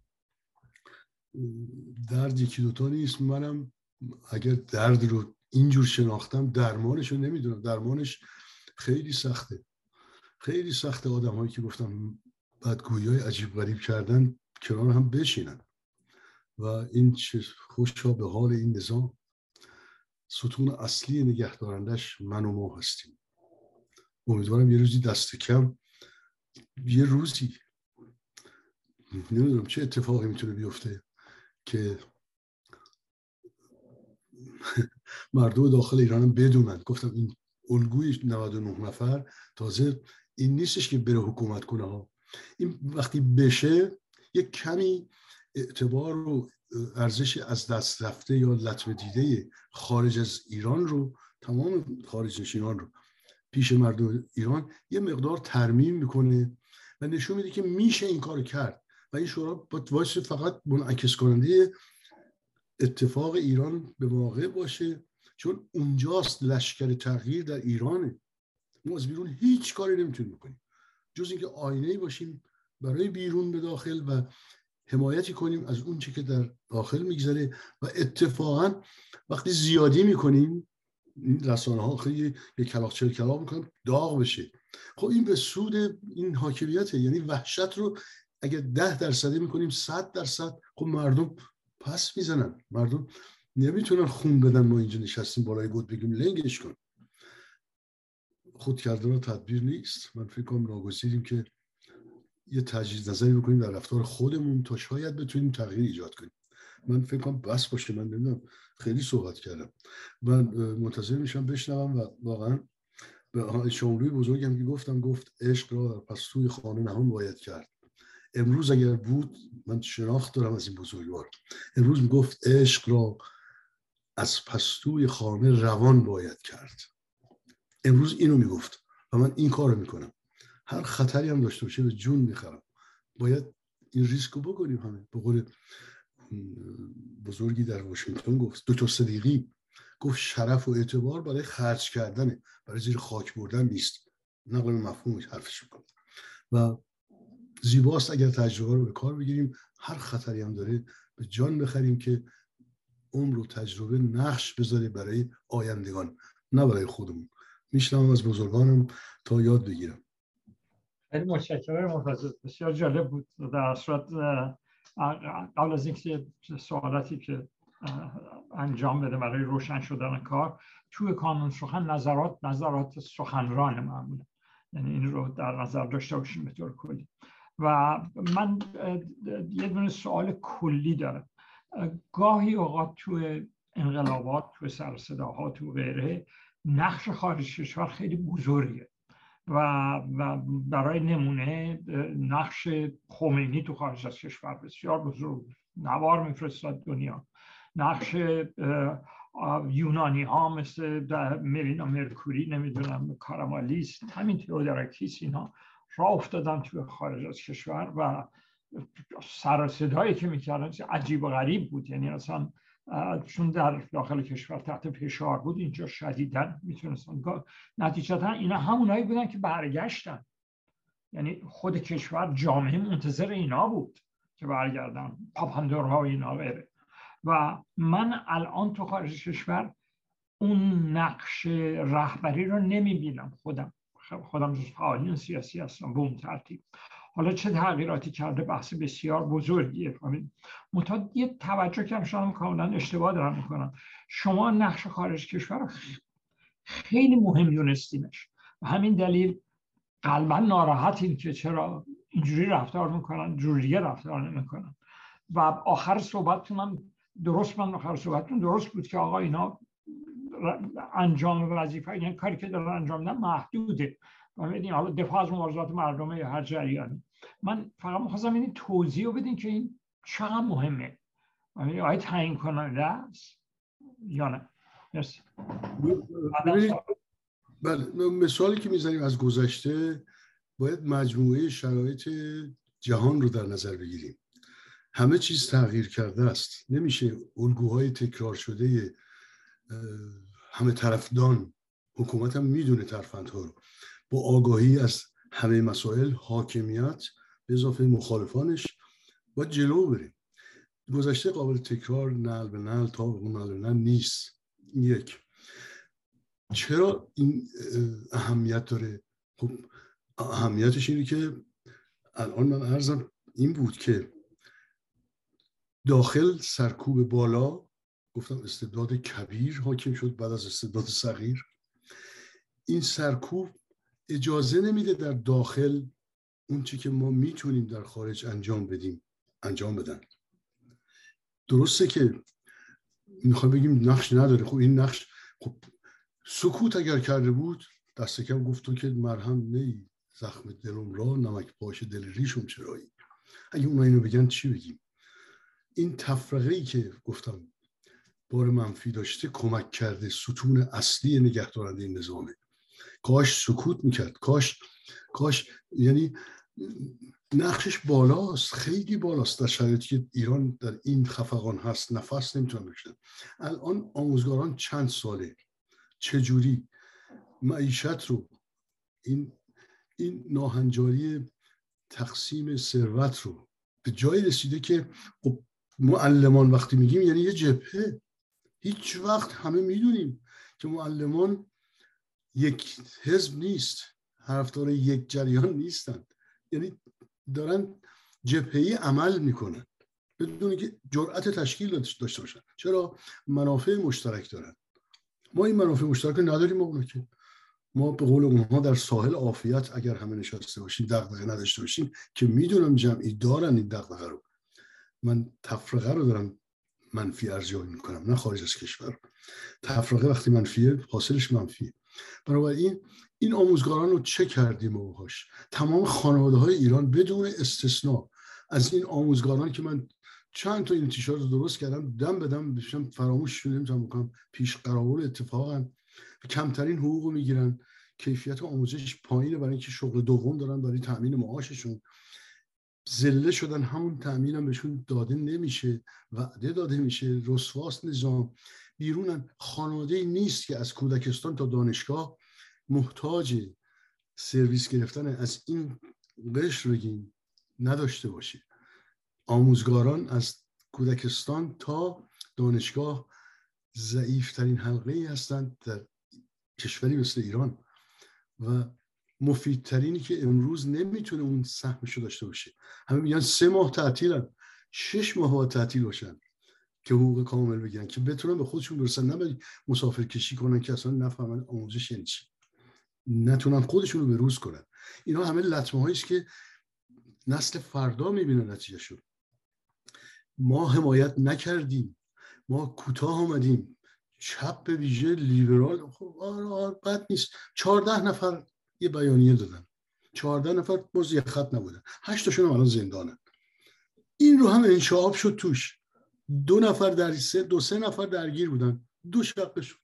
درد یکی دوتا نیست. منم اگر درد رو اینجور شناختم درمانش رو نمی‌دونم. درمانش خیلی سخته. خیلی سخته آدم هایی که گفتم بدگویی های عجیب غریب کردن کنار هم بشینن. و این خوشا به حال این نظام ستون اصلی نگهدارندش من و ما هستیم. امیدوارم یه روزی دست کم یه روزی نمی‌دونم چه اتفاقی می‌تونه بیفته که مردم داخل ایران هم بدونن. گفتم این الگوی 99 نفر تازه این نیستش که بره حکومت کنه ها این وقتی بشه یک کمی اعتبار و ارزش از دست رفته یا لطمه دیده خارج از ایران رو تمام خارج نشینان رو پیش مردم ایران یه مقدار ترمیم می‌کنه و نشون میده که میشه این کار کرد. و این شورا با فقط منعکس کننده اتفاق ایران به واقع باشه چون اونجاست لشکر تغییر در ایرانه. ما از بیرون هیچ کاری نمی‌تونیم بکنیم. جز اینکه آینه باشیم برای بیرون به داخل و حمایتی کنیم از اون چی که در داخل میگذره و اتفاقا وقتی زیادی می‌کنیم این رسانه ها خیلی یه کلاق چل کلاق می‌کنن داغ بشه. خب این به سود این حاکمیته یعنی وحشت رو اگر ده درصدی می‌کنیم صد درصد خب مردم پس می‌زنن مردم. نمی‌تونن خون بدن ما اینجا نشستیم بالای بود بگیم لنگش کن. خود کردن تدبیر نیست. من فکر کنم ناگزیریم که یه تجدید نظری بکنیم در رفتار خودمون تا شاید بتونیم تغییر ایجاد کنیم. من فکر کنم بس باشه. من نمی‌دونم. خیلی صحبت کردم. من منتظر میشم بشنوم و واقعا به شاملوی بزرگم که گفتم گفت عشق را پس توی خانه نهان باید کرد. امروز اگر بود من شناخت دارم از این بزرگوار. امروز می‌گفت عشق را از پستوی خانه روان باید کرد. امروز اینو می‌گفت و من این کارو می‌کنم. هر خطری هم داشته باشه به جون می‌خرم. باید این ریسک رو بکنیم همه. به قول بزرگی در واشنگتن گفت دکتر صدیقی گفت شرف و اعتبار برای خرج کردنه. برای زیر خاک بردن نیست. نقل مفهومش حرفش می‌کنه. و زیباست اگر تجربه رو به کار بگیریم. هر خطری هم داره به جان بخریم که عمر و تجربه نقش بذاره برای آیندگان نه برای خودمون. میشنم از بزرگانم تا یاد بگیرم. خیلی متشکرم محافظ بسیار جالب بود. در صورت قبل از اینکه سوالاتی که انجام بده برای روشن شدن کار توی کانون سخن نظرات نظرات سخنران معمولا. یعنی این رو در نظر داشته باشیم به طور کلی. و من یه دونه سوال کلی دارم. گاهی اوقات توی انقلابات توی سرصداها تو غیره نقش خارج کشور خیلی بزرگه و, و برای نمونه نقش خمینی تو خارج از کشور بسیار بزرگ. نوار میفرستاد دنیا. نقش یونانی ها مثل مرینا مرکوری نمی‌دونم کارامالیست همین تئودراکیس اینا. را افتادن توی خارج از کشور و سر صدایی که می‌کردن عجیب و غریب بود. یعنی اصلا چون در داخل کشور تحت فشار بود اینجا شدیدن می‌تونستن نتیجتا اینا همونایی بودن که برگشتن. یعنی خود کشور جامعه منتظر اینا بود که برگردن. پاپندورها و اینا بره و من الان تو خارج کشور اون نقش رهبری رو نمی‌بینم خودم. خودم جز فعالین سیاسی هستم به اون ترتیب. حالا چه تغییراتی کرده؟ بحث بسیار بزرگیه. متاد یه توجه کردم شاید کاملا اشتباه دارم می‌کنم. شما نقش خارج کشور خیلی مهم دونستیمش. و همین دلیل قلبا ناراحتیم که چرا اینجوری رفتار می‌کنن جوریه رفتار نمی‌کنن. و آخر صحبتتونم درست من آخر صحبتتون درست بود که آقا اینا انجام وظیفه یعنی کاری که دارن انجام میدن محدوده. و حالا دفاع از مبارزات مردمه یا هر جریانی من فقط می‌خواستم این توضیح بدین که این چقدر مهمه. آیا تعیین کننده است یا نه؟ مرسی. بله مثالی که می‌زنیم از گذشته باید مجموعه شرایط جهان رو در نظر بگیریم. همه چیز تغییر کرده است. نمیشه الگوهای تکرار شده همه طرفدان حکومت هم می‌دونه ترفندها رو. با آگاهی از همه مسائل حاکمیت به اضافه مخالفانش با جلو بریم. گذشته قابل تکرار نل به نل تا به نل به نل نیست. یک چرا این اهمیت داره؟ خب اهمیتش اینه که الان من ارزم این بود که داخل سرکوب بالا گفتم استبداد کبیر حاکم شد بعد از استبداد صغیر. این سرکوب اجازه نمیده در داخل اون چی که ما می‌تونیم در خارج انجام بدیم انجام بدن. درسته که می‌خوام بگیم نقش نداره. خب این نقش خب سکوت اگر کرده بود دست کم گفت که مرهم نی زخم دلم را نمک باشه دل ریشم چرایی. اگه اونا اینو بگن چی بگیم؟ این تفرقه ای که گفتم بار منفی داشته کمک کرده ستون اصلی نگهدارنده این نظامه. کاش سکوت می‌کرد. کاش کاش یعنی نقشش بالاست خیلی بالاست. در شرایطی که ایران در این خفقان هست نفس نمی‌تونن بکشن الان آموزگاران چند ساله؟ چجوری معیشت رو این این ناهنجاری تقسیم ثروت رو به جایی رسیده که خب معلمان وقتی میگیم یعنی یه جبهه. هیچ وقت همه می‌دونیم که معلمان یک حزب نیست حرفتار یک جریان نیستند یعنی دارن جبهه‌ای عمل می‌کنن بدون که جرأت تشکیل داشته باشن. چرا؟ منافع مشترک دارن. ما این منافع مشترک نداریم اونو که. ما به قول اونها در ساحل عافیت اگر همه نشسته باشیم دغدغه نداشته باشیم که می‌دونم جمعی دارن این دغدغه رو. من تفرقه رو دارم منفی ارزیابی می‌کنم نه خارج از کشور. تفرقه وقتی منفیه حاصلش منفیه. بنابراین این آموزگاران رو چه کردیم و تمام خانواده های ایران بدون استثنا از این آموزگاران که من چند تا این تیشارت رو درست کردم دم بدم بشم فراموش نمی‌تونم بکنم پیش قراول اتفاقا کمترین حقوق می‌گیرن کیفیت آموزش پایینه برای اینکه شغل دوم دارن برای تامین معاششون. زله شدن همون تامین هم بهشون داده نمیشه وعده داده میشه رسواست نظام. بیرونن خانواده نیست که از کودکستان تا دانشگاه محتاج سرویس گرفتن از این قشر بگیم نداشته باشه. آموزگاران از کودکستان تا دانشگاه ضعیفترین حلقه ای هستند در کشوری مثل ایران و مفیدترینی که امروز نمی‌تونه اون سهمشو داشته باشه. همه میگن سه ماه تعطیلن. شش ماه باید تعطیل باشن که حقوق کامل بگیرن که بتونن به خودشون برسن. نه مسافر کشی کنن که اصلا نفهمن آموزش یعنی چی. نتونن خودشون رو به روز کنن. اینا همه لطمه که نسل فردا می‌بینن نتیجه شد ما حمایت نکردیم. ما کوتاه آمدیم چپ ویژه لیبرال. خب آره آره بد نیست. چهارده نفر یه بیانیه دادن. چهارده نفر باز یه خط نبودن. هشتاشون الان زندانن. این رو هم انشعاب شد توش. دو نفر در سه دو سه نفر درگیر بودن. دو شقه شد.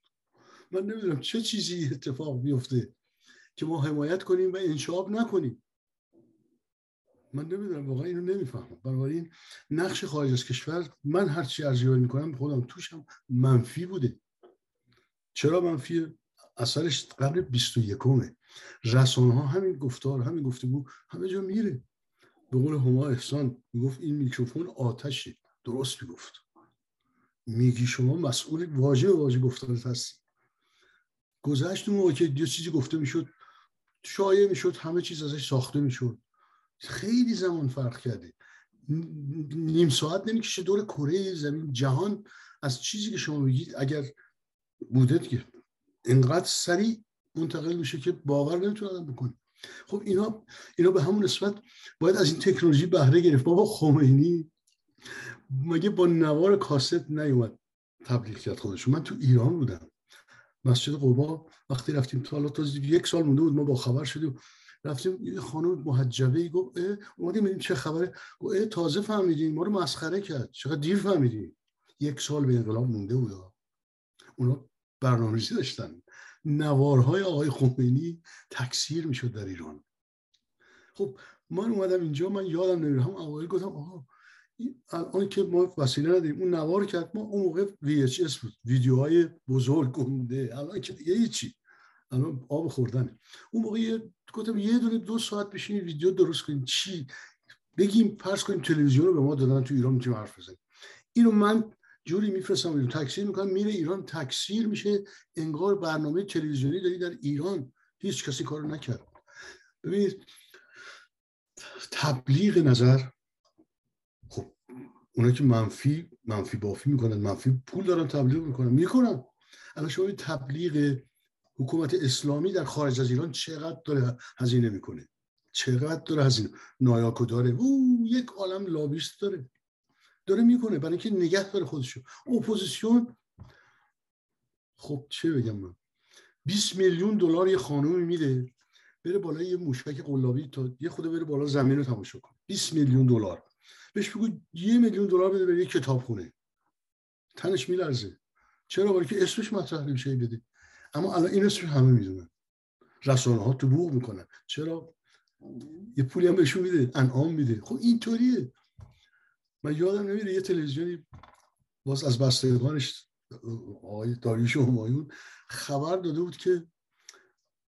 من نمی‌دونم چه چیزی اتفاق بیفته که ما حمایت کنیم و انشعاب نکنیم. من نمی‌دونم واقعا اینو نمی‌فهمم. بنابراین نقش خارج از کشور من هر چی ارزیابی می‌کنم خودم توشم منفی بوده. چرا منفی؟ اثرش قرن 21 رسانه ها همین گفتار همین گفتگو همه جا میره. به قول هما احسان می‌گفت این میکروفون آتشه درست می‌گفت. میگی شما مسئول واژه واژه گفتارت هستی. گذشت اون که یه چیزی گفته می‌شد شایع می‌شد همه چیز ازش ساخته می‌شد. خیلی زمان فرق کرده. نیم ساعت نمی‌کشه دور کره زمین جهان از چیزی که شما میگید اگر بوده که اینقدر سریع منتقل میشه که باور نمی‌تونه بکنه. خب اینا اینا به همون نسبت باید از این تکنولوژی بهره گرفت. بابا خمینی مگه با نوار کاست نیومد تبلیغ کرد خودش؟ من تو ایران بودم. مسجد قبا وقتی رفتیم تا تا یک سال مونده بود ما با خبر شدیم. رفتیم یه خانم محجبه ای گفت اومدیم ببینیم چه خبره. گفت تازه فهمیدیم. ما رو مسخره کرد. چقدر دیر فهمیدیم. یک سال به انقلاب مونده بود. اونا برنامه‌ریزی داشتن. نوارهای آقای خمینی تکثیر می‌شد در ایران. خب من اومدم اینجا من یادم نمیره هم اوایل گفتم آها الان که ما وسیله نداریم اون نوار کرد ما اون موقع VHS بود ویدیوهای بزرگ گنده الان که دیگه هیچی الان آب خوردنه. اون موقع گفتم یه دونه دو ساعت بشینیم ویدیو درست کنیم چی؟ بگیم فرض کنیم تلویزیون رو به ما دادن تو ایران می‌تونیم حرف بزنیم. اینو من جوری میفرستم اینو تکثیر می‌کنم میره ایران تکثیر میشه. انگار برنامه تلویزیونی داری در ایران. هیچ کسی کارو نکرد. ببینید تبلیغ نظر خب اونا که منفی منفی بافی می‌کنن منفی پول دارن تبلیغ می‌کنن. می‌کنن. الان شما تبلیغ حکومت اسلامی در خارج از ایران چقدر داره هزینه می‌کنه؟ چقدر داره هزینه؟ NIAC و داره. او یک عالم لابیست داره. داره می‌کنه برای اینکه نگه داره خودشو. اپوزیسیون خب چه بگم من؟ 20 میلیون دلار یه خانومی میده بره بالا یه موشک قلابی تا یه خود بره بالا زمین رو تماشا کن 20 میلیون دلار. بهش بگو یه میلیون دلار بده به یه کتابخونه. تنش میلرزه. چرا؟ برای که اسمش مطرح نمیشه بده. اما الان این اسمش همه می‌دونن رسانه ها تو بوق می‌کنن. چرا؟ یه پولی هم بهشون میده. انعام میده. خب اینطوریه. من یادم نمیره یه تلویزیونی باز از بستگانش آقای داریوش همایون خبر داده بود که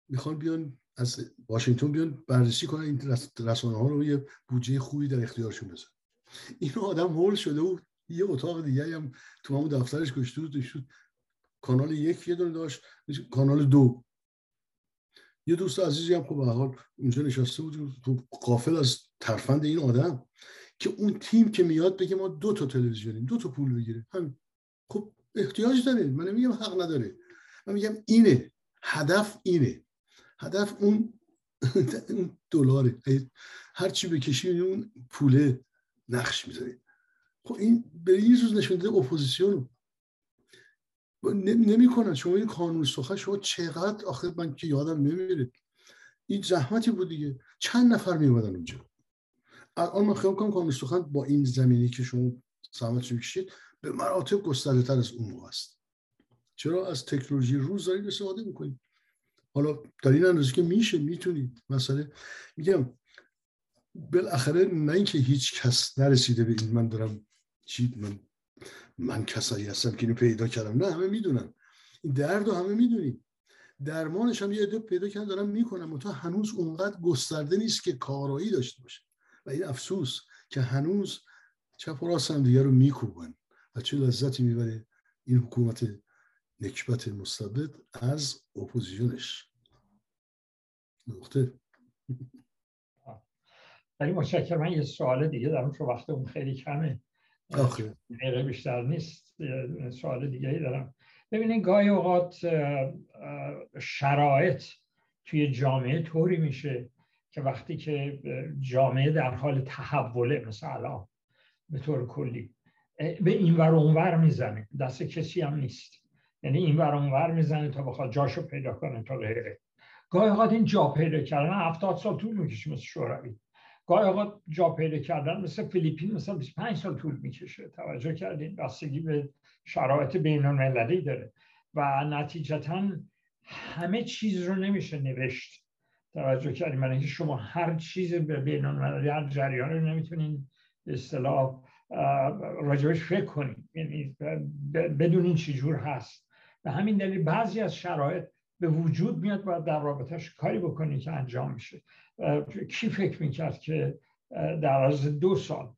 می‌خوان بیان از واشنگتن بیان بررسی کنن این رسانه ها رو یه بودجه خوبی در اختیارشون بزن این آدم هول شده بود. یه اتاق دیگه هم تو همون دفترش گشته بود کانال یک یه دونه داشت کانال دو. یه دوست عزیزی هم خب به حال اونجا نشسته بود تو قافل از ترفند این آدم. که اون تیم که میاد بگه ما دو تا تلویزیونیم دو تا پول بگیره همین. خب احتیاج داره. من نمیگم حق نداره. من میگم اینه. هدف اینه. هدف اون دلاره. هر چی بکشی اون پوله نقش می‌ذاره. خب این به یه روز نشون داده اپوزیسیون. نمی‌کنن. شما این قانون سخن شما چقدر آخر من که یادم نمیره. این زحمتی بود دیگه. چند نفر میومدن اونجا؟ الان من خیلی کنم قانون سخن با این زمینی که شما زحمت می‌کشید به مراتب گسترده تر از اون موقع است. چرا؟ از تکنولوژی روز دارید استفاده می‌کنید حالا در این اندازه که میشه می‌تونید. مسئله میگم بالاخره نه اینکه هیچ کس نرسیده به این من دارم چی من من کسایی هستم که اینو پیدا کردم. نه همه می‌دونن. این درد رو همه می‌دونیم. درمانش هم یه عده پیدا کردن دارم می‌کنم تا هنوز اونقدر گسترده نیست که کارایی داشته باشه. و این افسوس که هنوز چپ و راست هم دیگه رو میکوبن و چه لذتی می‌بره این حکومت نکبت مستبد از اپوزیونش نقطه. ولی متشکرم من یه سوال دیگه دارم چون وقت اون خیلی کمه. دقیقه بیشتر نیست سوال دیگه دارم. ببینید گاهی اوقات شرایط توی جامعه طوری میشه که وقتی که جامعه در حال تحوله مثلا به طور کلی به این ور اونور می‌زنه. دست کسی هم نیست. یعنی این ور اونور می‌زنه تا بخواد جاشو پیدا کنه تا غیره گاهی اوقات این جا پیدا کردن هفتاد سال طول می‌کشه مثل شوروی. گاهی اوقات جا پیدا کردن مثل فیلیپین مثل 25 سال طول می‌کشه. توجه کردین؟ بستگی به شرایط بین المللی داره. و نتیجتا همه چیز رو نمیشه نوشت. توجه کردیم من اینکه شما هر چیز به بین هر جریان رو نمی‌تونین به اصطلاح راجبش فکر کنید یعنی بدون این چجور هست. به همین دلیل بعضی از شرایط به وجود میاد باید در رابطهش کاری بکنی که انجام میشه کی فکر می‌کرد که در از دو سال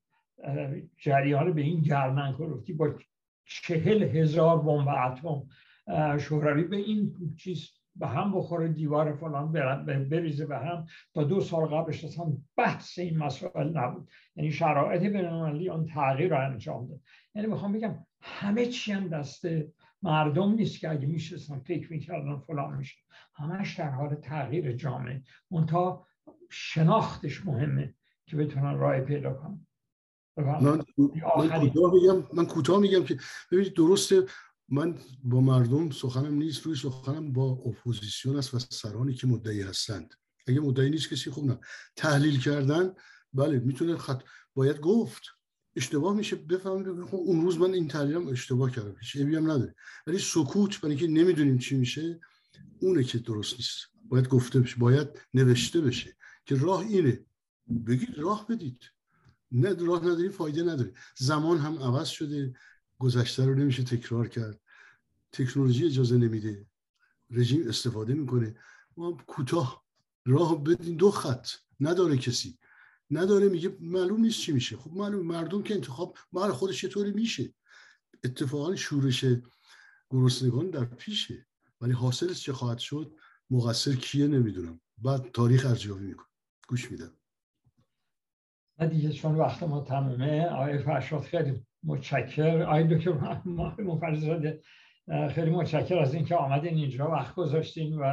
جریان به این گرمن کلوفتی با چهل هزار بمب اتم شوروی به این چیز به هم بخوره دیوار فلان بریزه به هم. تا دو سال قبلش اصلا بحث این مسائل نبود. یعنی شرایط بینالمللی آن تغییر رو انجام داد. یعنی می‌خوام بگم همه چی هم دست مردم نیست که اگه میشستن فکر می‌کردن فلان میشه همش در حال تغییر جامعه. تا شناختش مهمه که بتونن راه پیدا کنن. من, کوتاه میگم من کوتاه میگم که ببینید درسته من با مردم سخنم نیست روی سخنم با اپوزیسیون است و سرانی که مدعی هستند. اگه مدعی نیست کسی خوب نه. تحلیل کردن بله می‌تونه خط باید گفت. اشتباه میشه بفهمید خب اون روز من این تحلیلم اشتباه کردم هیچ عیبی هم نداره. ولی سکوت برای اینکه نمی‌دونیم چی میشه اونه که درست نیست. باید گفته بشه باید نوشته بشه که راه اینه. بگید راه بدید. نه راه نداری فایده نداره. زمان هم عوض شده. گذشته رو نمیشه تکرار کرد. تکنولوژی اجازه نمیده. رژیم استفاده می‌کنه. ما کوتاه راه بدین دو خط. نداره کسی. نداره میگه معلوم نیست چی میشه. خب معلوم مردم که انتخاب مال خودش چطوری میشه. اتفاقا شورش گرسنگان در پیشه. ولی حاصلش چه خواهد شد مقصر کیه نمی‌دونم. بعد تاریخ ارزیابی می‌کنه. گوش میدم. دیگه چون وقت ما تمومه. آقای فرشاد خیلی متشکر آقای دکتر مفرزاده خیلی متشکر از اینکه آمدین اینجا وقت گذاشتین و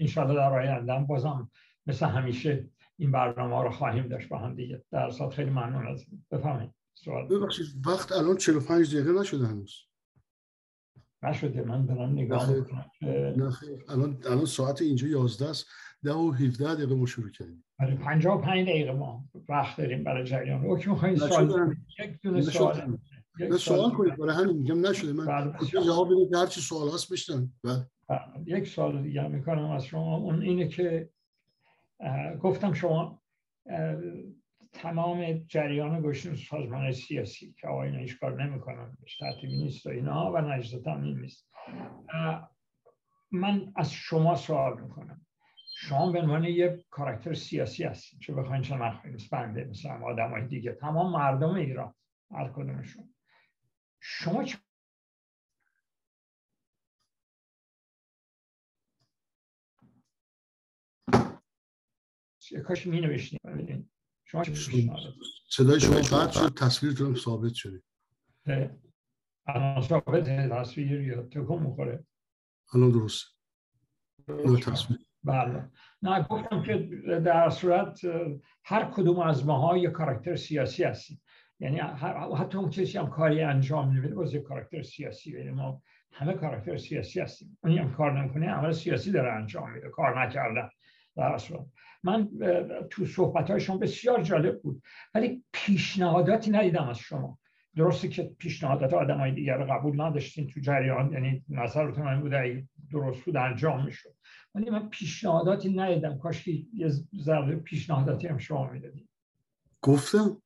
انشالله در آینده بازم مثل همیشه این برنامه رو خواهیم داشت با هم دیگه. در سال خیلی ممنون از بفهمید سوال. ببخشید وقت الان 45 دقیقه نشده هنوز. نشده من دارم نگاه می‌کنم. الان الان ساعت اینجا 11 است. ده و 17 دقیقه ما شروع کردیم. برای 55 دقیقه ما وقت داریم برای جریان. اوکی می‌خواین سوال یک دونه سوال نه سوال کنید برای همین میگم نشده. من بله. جواب بدید هر چی سوال هست بشنم بله. یک سوال دیگه می‌کنم از شما. اون اینه که گفتم شما تمام جریان گشتون سازمان سیاسی که آقای کار نمی‌کنن ترتیبی نیست و اینا و نجزت هم نیست. من از شما سوال می‌کنم. شما به عنوان یه کاراکتر سیاسی هستید چه بخواین چه نخواین بنده مثل آدم های دیگه. تمام مردم ایران هر کدومشون. شما چه کاش می نوشتیم شما صدای شما قطع شد تصویرتون ثابت شده. الان ثابت تصویر یا تکون می‌خوره؟ الان درست. نه تصویر. بله. نه گفتم که در صورت هر کدوم از ماها یه کاراکتر سیاسی هستیم. یعنی حتی اون کسی هم کاری انجام نمیده باز یه کاراکتر سیاسی. یعنی ما همه کاراکتر سیاسی هستیم. اونی هم کار نکنه عمل سیاسی داره انجام میده کار نکردن در صورت من تو صحبت های شما بسیار جالب بود ولی پیشنهاداتی ندیدم از شما. درسته که پیشنهادات آدم های دیگر رو قبول نداشتین تو جریان یعنی نظرتون این بوده درست بود انجام می‌شد. ولی من پیشنهاداتی ندیدم. کاش که یه ذره پیشنهاداتی هم شما می‌دادید گفتم.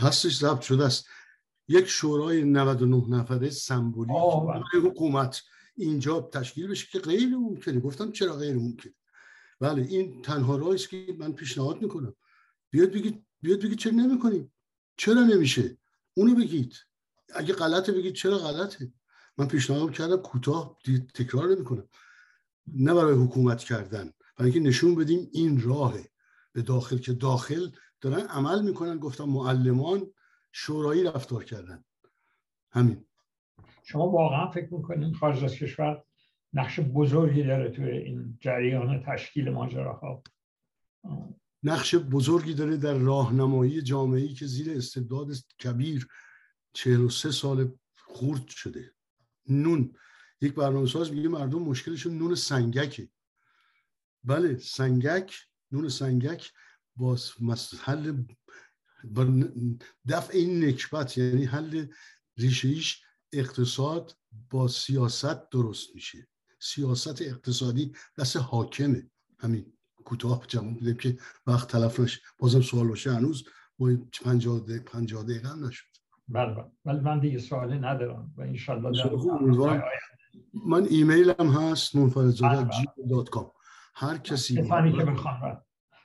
هستش ضبط شده است. یک شورای 99 نفره سمبولی حکومت اینجا تشکیل بشه که غیر ممکنه. گفتم چرا غیر ممکنه؟ بله این تنها راهی است که من پیشنهاد می‌کنم. بیاد بگید بیاد بگید چرا نمی‌کنیم؟ چرا نمیشه؟ اونو بگید. اگه غلطه بگید چرا غلطه؟ من پیشنهاد کردم کوتاه تکرار نمی‌کنم. نه برای حکومت کردن برای اینکه نشون بدیم این راهه. به داخل که داخل دارن عمل می‌کنن گفتم معلمان شورایی رفتار کردن. همین. شما واقعا فکر می‌کنین خارج از کشور نقش بزرگی داره توی این جریان تشکیل ماجراها؟ نقش بزرگی داره در راهنمایی جامعه‌ای که زیر استبداد کبیر 43 سال خورد شده. نون. یک برنامه ساز میگه مردم مشکلشون نون سنگکه. بله سنگک نون سنگک با حل دفع این نکبت یعنی حل ریشه اقتصاد با سیاست درست میشه. سیاست اقتصادی دست حاکمه. همین. کوتاه جواب بدیم که وقت تلف نشه بازم سوال باشه. هنوز ما 50 دقیقه 50 دقیقه هم نشد. بله بله. ولی من دیگه سوالی ندارم و ان شاء من ایمیلم هست منفردزاده dot com هر کسی کسانی که بخوان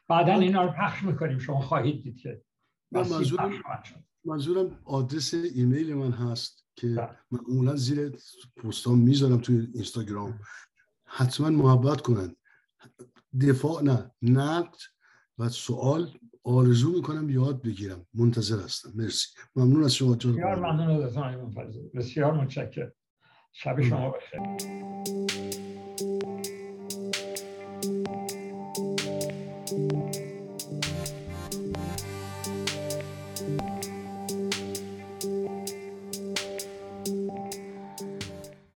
بعدا اینا رو پخش می‌کنیم. شما خواهید دید که منظورم منظورم آدرس ایمیل من هست که بله. معمولا زیر پستان می‌ذارم توی اینستاگرام. حتما محبت کنن. دفاع نه نقد و سوال آرزو می‌کنم یاد بگیرم. منتظر هستم. مرسی. ممنون از شما بسیار ممنون از بسیار متشکرم. شب شما بخیر.